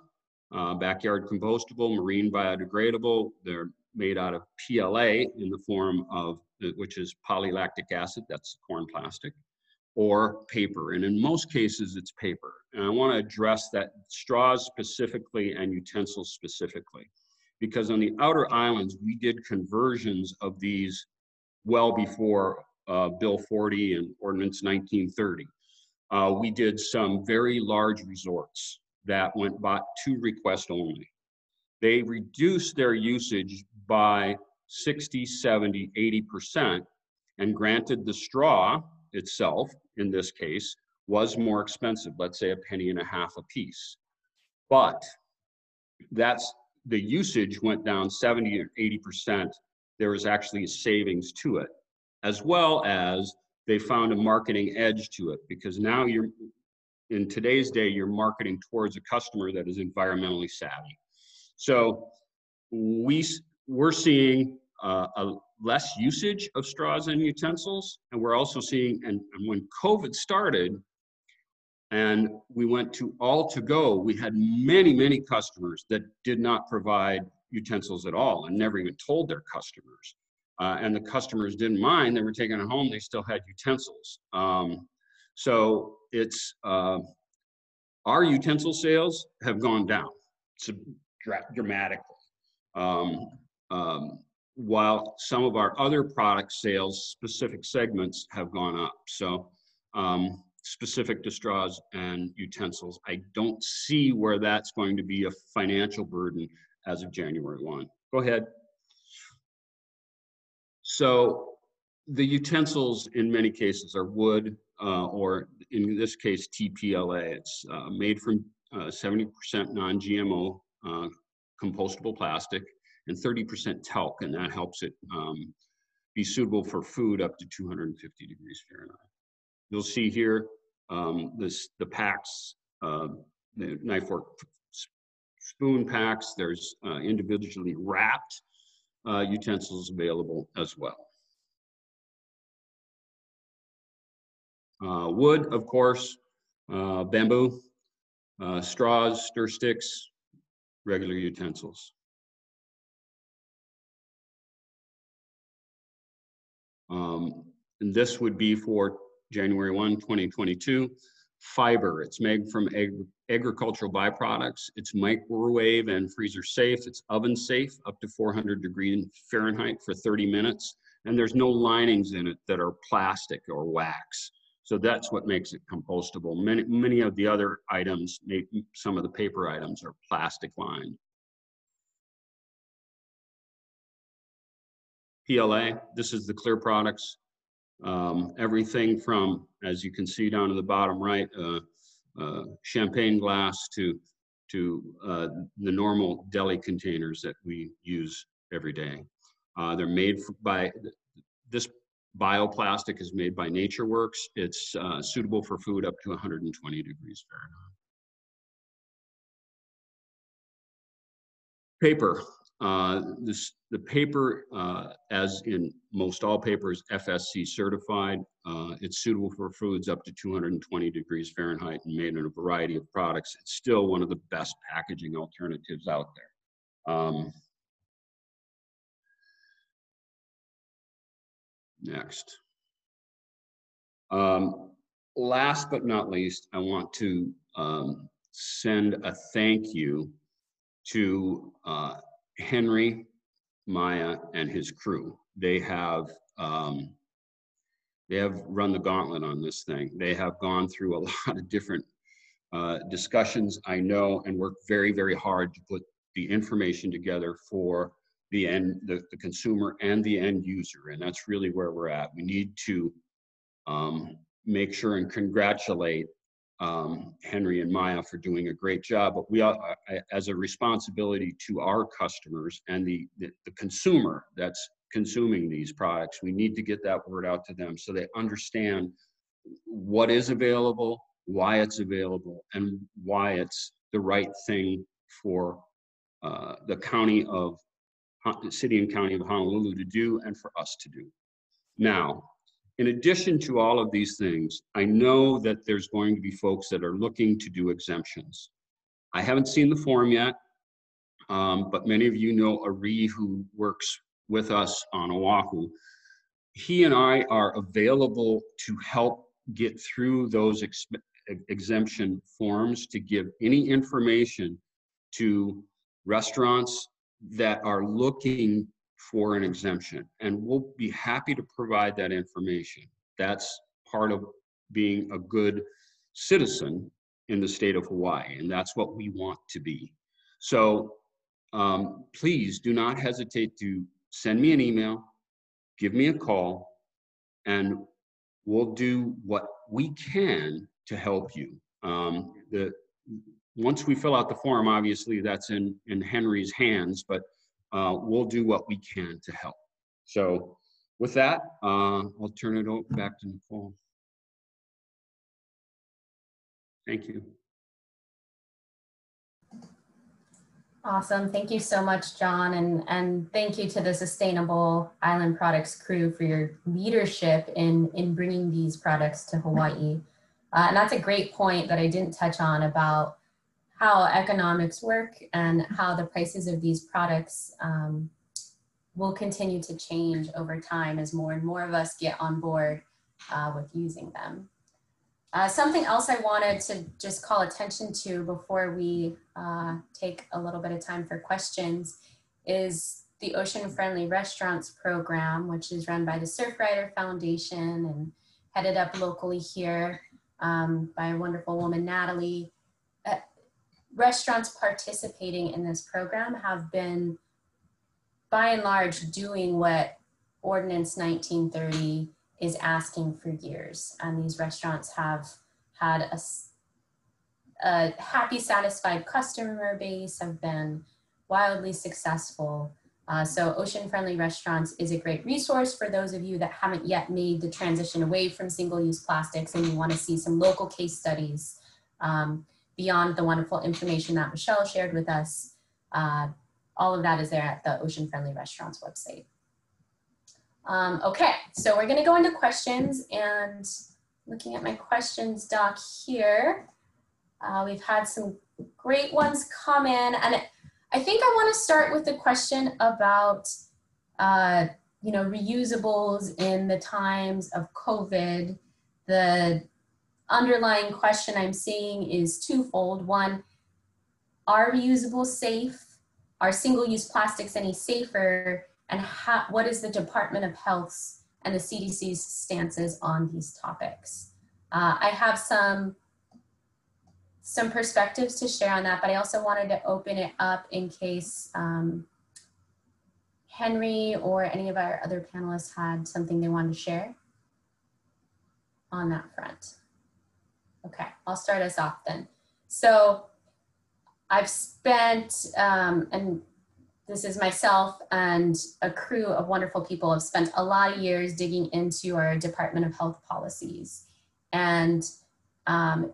uh, backyard compostable, marine biodegradable. They're made out of PLA in the form of, which is polylactic acid, that's corn plastic, or paper. And in most cases, it's paper. And I want to address that straws specifically and utensils specifically. Because on the outer islands, we did conversions of these well before uh, Bill 40 and Ordinance 1930. Uh, we did some very large resorts that went by to request only. They reduced their usage by 60, 70, 80%, and granted the straw itself, in this case, was more expensive, let's say a penny and a half a piece. But that's the usage went down 70 or 80%. There was actually a savings to it, as well as they found a marketing edge to it because now you're in today's day, you're marketing towards a customer that is environmentally savvy. So we, we're seeing uh, a less usage of straws and utensils. And we're also seeing, and, and when COVID started, and we went to all to go, we had many, many customers that did not provide utensils at all and never even told their customers. Uh, and the customers didn't mind, they were taking it home, they still had utensils. Um, so it's, uh, our utensil sales have gone down dramatically. Um, um, while some of our other product sales, specific segments have gone up. So um, specific to straws and utensils, I don't see where that's going to be a financial burden as of January 1. Go ahead. So the utensils in many cases are wood uh, or in this case TPLA. It's uh, made from 70% uh, non-GMO uh, compostable plastic and 30% talc, and that helps it um, be suitable for food up to 250 degrees Fahrenheit. You'll see here um, this the packs, uh, the knife fork spoon packs. There's uh, individually wrapped uh, utensils available as well. Uh, wood, of course, uh, bamboo, uh, straws, stir sticks, regular utensils. Um, and this would be for January 1, 2022. Fiber, it's made from ag agricultural byproducts. It's microwave and freezer safe. It's oven safe up to 400 degrees Fahrenheit for 30 minutes. And there's no linings in it that are plastic or wax. So that's what makes it compostable. Many, many of the other items, maybe some of the paper items are plastic lined. PLA, this is the clear products. Um, everything from, as you can see down in the bottom right, uh, uh, champagne glass to, to uh, the normal deli containers that we use every day. Uh, they're made by, this bioplastic is made by NatureWorks. It's uh, suitable for food up to 120 degrees Fahrenheit. Paper. Uh, this, the paper, uh, as in most all papers, FSC certified. Uh, it's suitable for foods up to 220 degrees Fahrenheit and made in a variety of products. It's still one of the best packaging alternatives out there. Um, next. Um, last but not least, I want to um, send a thank you to uh, Henry, Maya, and his crew. They have um, they have run the gauntlet on this thing. They have gone through a lot of different uh, discussions, I know, and worked very, very hard to put the information together for the end, the, the consumer and the end user. And that's really where we're at. We need to um, make sure and congratulate um, Henry and Maya for doing a great job. But we, as a responsibility to our customers and the, the, the consumer that's consuming these products, we need to get that word out to them so they understand what is available, why it's available, and why it's the right thing for uh, the county of city and county of Honolulu to do and for us to do. Now, in addition to all of these things, I know that there's going to be folks that are looking to do exemptions. I haven't seen the form yet, um, but many of you know Ari who works with us on Oahu. He and I are available to help get through those ex exemption forms to give any information to restaurants that are looking for an exemption. And we'll be happy to provide that information. That's part of being a good citizen in the state of Hawaii, and that's what we want to be. So um, please do not hesitate to send me an email, give me a call, and we'll do what we can to help you. Um, the, once we fill out the form, obviously that's in, in Henry's hands, but uh, we'll do what we can to help. So with that, uh, I'll turn it over back to Nicole. Thank you. Awesome. Thank you so much, John. And, and thank you to the Sustainable Island Products crew for your leadership in, in bringing these products to Hawaii. Uh, and that's a great point that I didn't touch on about how economics work and how the prices of these products um, will continue to change over time as more and more of us get on board uh, with using them. Uh, something else I wanted to just call attention to before we uh, take a little bit of time for questions is the Ocean Friendly Restaurants program, which is run by the Surfrider Foundation and headed up locally here um, by a wonderful woman, Natalie. Restaurants participating in this program have been, by and large, doing what Ordinance 1930 is asking for years. And these restaurants have had a, a happy, satisfied customer base, have been wildly successful. Uh, so Ocean Friendly Restaurants is a great resource for those of you that haven't yet made the transition away from single-use plastics and you wanna see some local case studies um, beyond the wonderful information that Michelle shared with us. Uh, all of that is there at the Ocean Friendly Restaurants website. Um, okay, so we're gonna go into questions and looking at my questions doc here, uh, we've had some great ones come in and I think I wanna start with the question about uh, you know, reusables in the times of COVID. The underlying question I'm seeing is twofold. One, are reusable safe? Are single-use plastics any safer? and how, what is the Department of Health's and the CDC's stances on these topics. Uh, I have some, some perspectives to share on that, but I also wanted to open it up in case um, Henry or any of our other panelists had something they wanted to share on that front. Okay, I'll start us off then. So I've spent, um, and this is myself and a crew of wonderful people have spent a lot of years digging into our Department of Health policies. And um,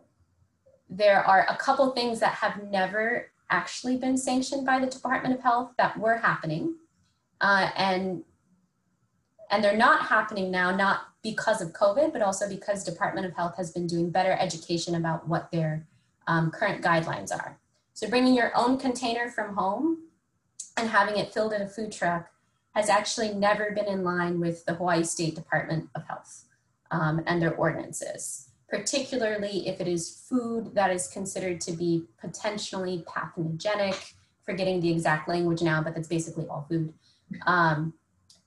there are a couple things that have never actually been sanctioned by the Department of Health that were happening. Uh, and and they're not happening now, not because of COVID, but also because Department of Health has been doing better education about what their um, current guidelines are. So bringing your own container from home and having it filled in a food truck has actually never been in line with the Hawaii State Department of Health um, and their ordinances, particularly if it is food that is considered to be potentially pathogenic, forgetting the exact language now, but that's basically all food. Um,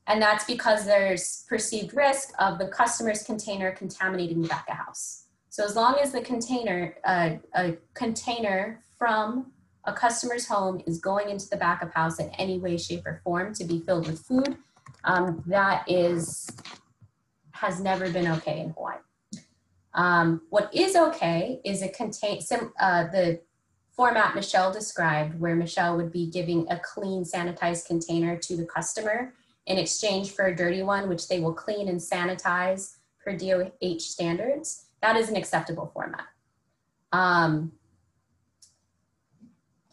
and that's because there's perceived risk of the customer's container contaminating the back of house. So as long as the container, uh, a container from a customer's home is going into the back of house in any way, shape, or form to be filled with food, um, that is has never been okay in Hawaii. Um, what is okay is a contain sim, uh, the format Michelle described, where Michelle would be giving a clean, sanitized container to the customer in exchange for a dirty one, which they will clean and sanitize per DOH standards, that is an acceptable format. Um,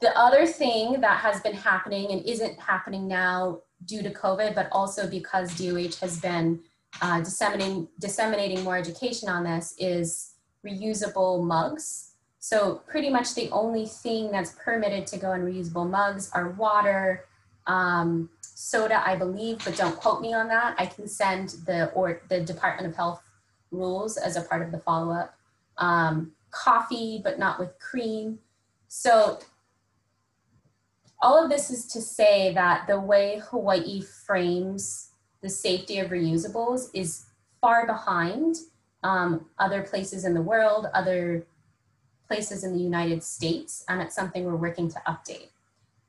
the other thing that has been happening and isn't happening now due to COVID, but also because DOH has been uh, disseminating, disseminating more education on this is reusable mugs. So pretty much the only thing that's permitted to go in reusable mugs are water, um, soda, I believe, but don't quote me on that. I can send the or the Department of Health rules as a part of the follow-up. Um, coffee, but not with cream. So all of this is to say that the way Hawaii frames the safety of reusables is far behind um, other places in the world, other places in the United States, and it's something we're working to update.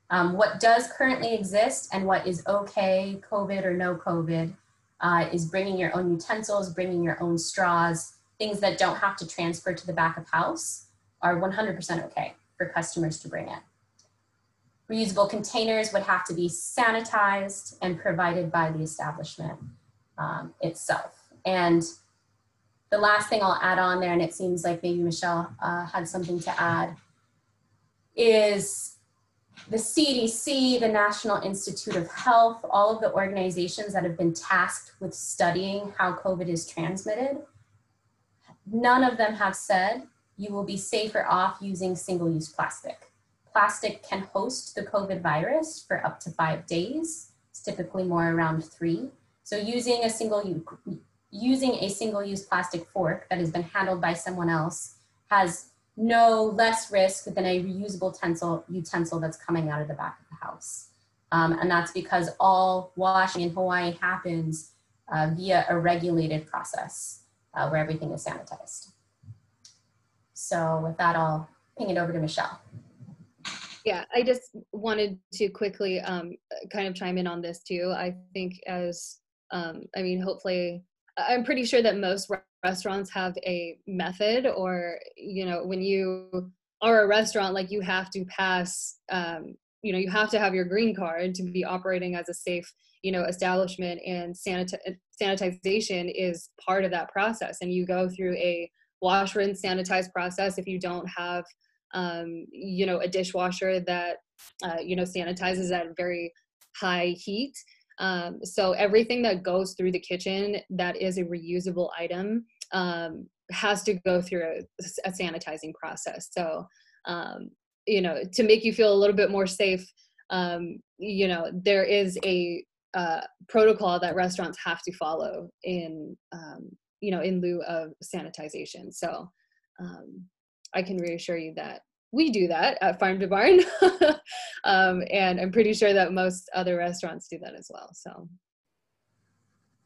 Um, what does currently exist and what is okay, COVID or no COVID, uh, is bringing your own utensils, bringing your own straws, things that don't have to transfer to the back of house are 100% okay for customers to bring in. Reusable containers would have to be sanitized and provided by the establishment um, itself. And the last thing I'll add on there, and it seems like maybe Michelle uh, had something to add, is the CDC, the National Institute of Health, all of the organizations that have been tasked with studying how COVID is transmitted, none of them have said you will be safer off using single use plastic. Plastic can host the COVID virus for up to five days. It's typically more around three. So using a single using a single use plastic fork that has been handled by someone else has no less risk than a reusable utensil, utensil that's coming out of the back of the house. Um, and that's because all washing in Hawaii happens uh, via a regulated process uh, where everything is sanitized. So with that, I'll ping it over to Michelle. Yeah, I just wanted to quickly um, kind of chime in on this too. I think as, um, I mean, hopefully, I'm pretty sure that most restaurants have a method or you know when you are a restaurant like you have to pass um, you know you have to have your green card to be operating as a safe you know establishment and sanitization is part of that process. And you go through a wash rinse sanitize process if you don't have um, you know a dishwasher that uh, you know sanitizes at very high heat. Um, so everything that goes through the kitchen that is a reusable item um, has to go through a, a sanitizing process. So, um, you know, to make you feel a little bit more safe, um, you know, there is a uh, protocol that restaurants have to follow in, um, you know, in lieu of sanitization. So um, I can reassure you that we do that at Farm to Barn. um, and I'm pretty sure that most other restaurants do that as well. So,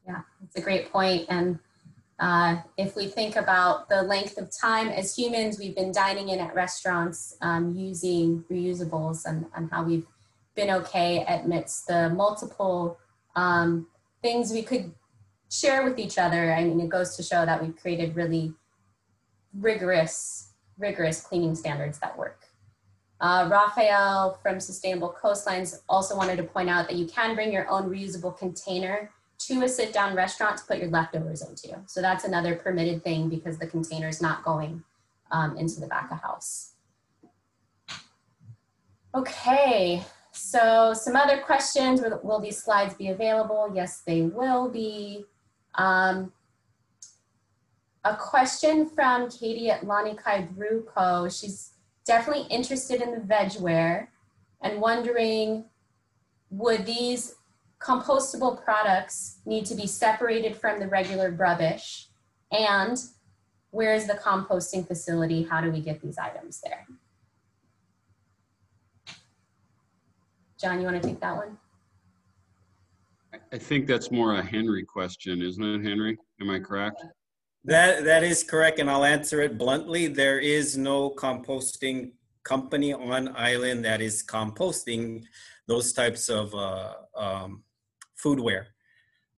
yeah, it's a great point. And uh, if we think about the length of time as humans, we've been dining in at restaurants um, using reusables and, and how we've been okay amidst the multiple um, things we could share with each other. I mean, it goes to show that we've created really rigorous rigorous cleaning standards that work. Uh, Raphael from Sustainable Coastlines also wanted to point out that you can bring your own reusable container to a sit down restaurant to put your leftovers into. So that's another permitted thing because the container is not going um, into the back of house. Okay, so some other questions. Will, these slides be available? Yes, they will be. Um, a question from Katie at Lanikai Brew Co. She's definitely interested in the vegware and wondering, would these compostable products need to be separated from the regular rubbish? And where is the composting facility? How do we get these items there? John, you want to take that one? I- I think that's more a Henry question, isn't it, Henry? Am I correct? That that is correct, and I'll answer it bluntly. There is no composting company on island that is composting those types of uh, um, foodware.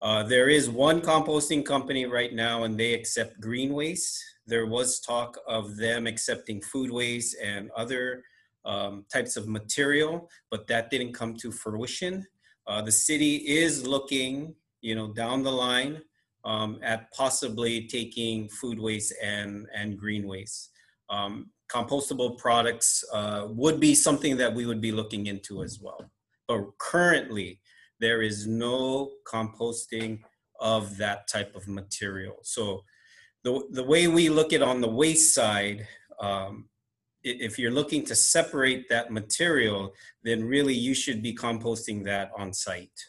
Uh, there is one composting company right now, and they accept green waste. There was talk of them accepting food waste and other um, types of material, but that didn't come to fruition. Uh, the city is looking, you know, down the line um, at possibly taking food waste and, and green waste. Um, compostable products uh, would be something that we would be looking into as well. But currently, there is no composting of that type of material. So the, the way we look at on the waste side, um, if you're looking to separate that material, then really you should be composting that on site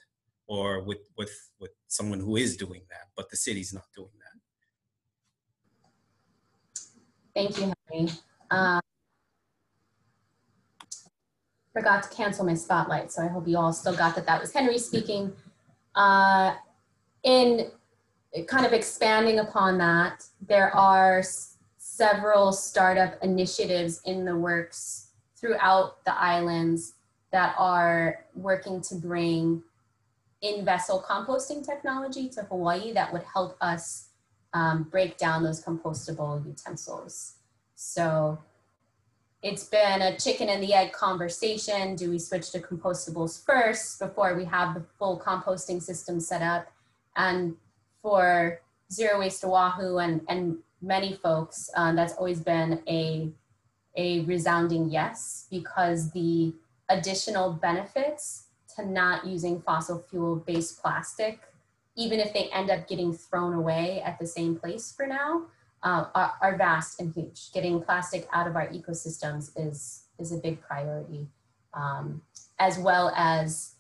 or with, with, with someone who is doing that, but the city's not doing that. Thank you, Henry. Um, forgot to cancel my spotlight, so I hope you all still got that that was Henry speaking. Uh, in kind of expanding upon that, there are several startup initiatives in the works throughout the islands that are working to bring in-vessel composting technology to Hawaii that would help us um, break down those compostable utensils. So it's been a chicken and the egg conversation. Do we switch to compostables first before we have the full composting system set up? And for Zero Waste Oahu and, and many folks, um, that's always been a, a resounding yes because the additional benefits to not using fossil fuel based plastic, even if they end up getting thrown away at the same place for now, uh, are, are vast and huge. Getting plastic out of our ecosystems is, is a big priority, um, as well as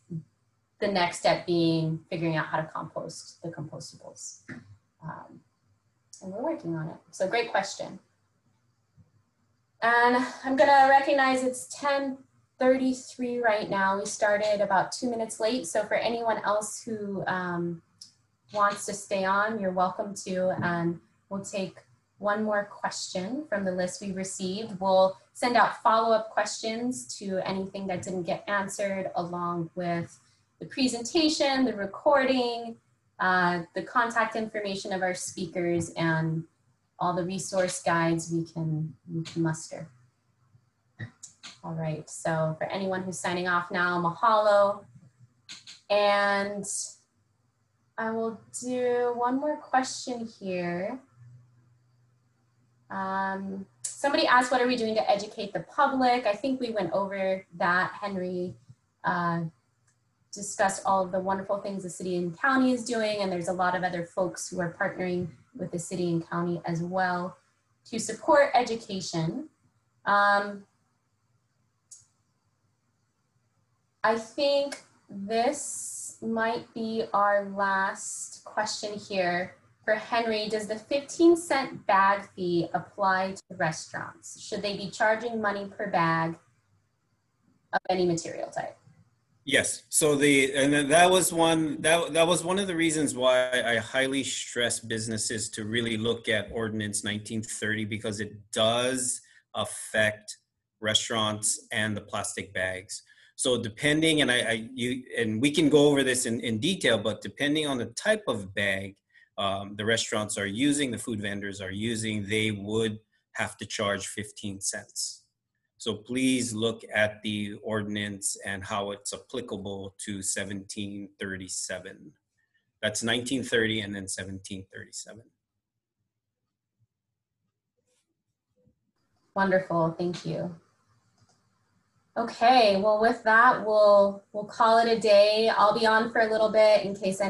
the next step being figuring out how to compost the compostables. Um, and we're working on it. So great question. And I'm gonna recognize it's 10:33 right now. We started about two minutes late. So for anyone else who um, wants to stay on, you're welcome to. And we'll take one more question from the list we received. We'll send out follow-up questions to anything that didn't get answered along with the presentation, the recording, uh, the contact information of our speakers and all the resource guides we can, we can muster. All right, so for anyone who's signing off now, mahalo. And I will do one more question here. Um, somebody asked, what are we doing to educate the public? I think we went over that. Henry uh, discussed all of the wonderful things the city and county is doing, and there's a lot of other folks who are partnering with the city and county as well to support education. Um, I think this might be our last question here for Henry. Does the 15 cent bag fee apply to restaurants? Should they be charging money per bag of any material type? Yes. So the and that was one that that was one of the reasons why I highly stress businesses to really look at Ordinance 1930 because it does affect restaurants and the plastic bags. So depending, and I, I you and we can go over this in, in detail, but depending on the type of bag um, the restaurants are using, the food vendors are using, they would have to charge 15 cents. So please look at the ordinance and how it's applicable to 1737. That's 1930 and then 1737. Wonderful, thank you. Okay, well, with that, we'll, we'll call it a day. I'll be on for a little bit in case any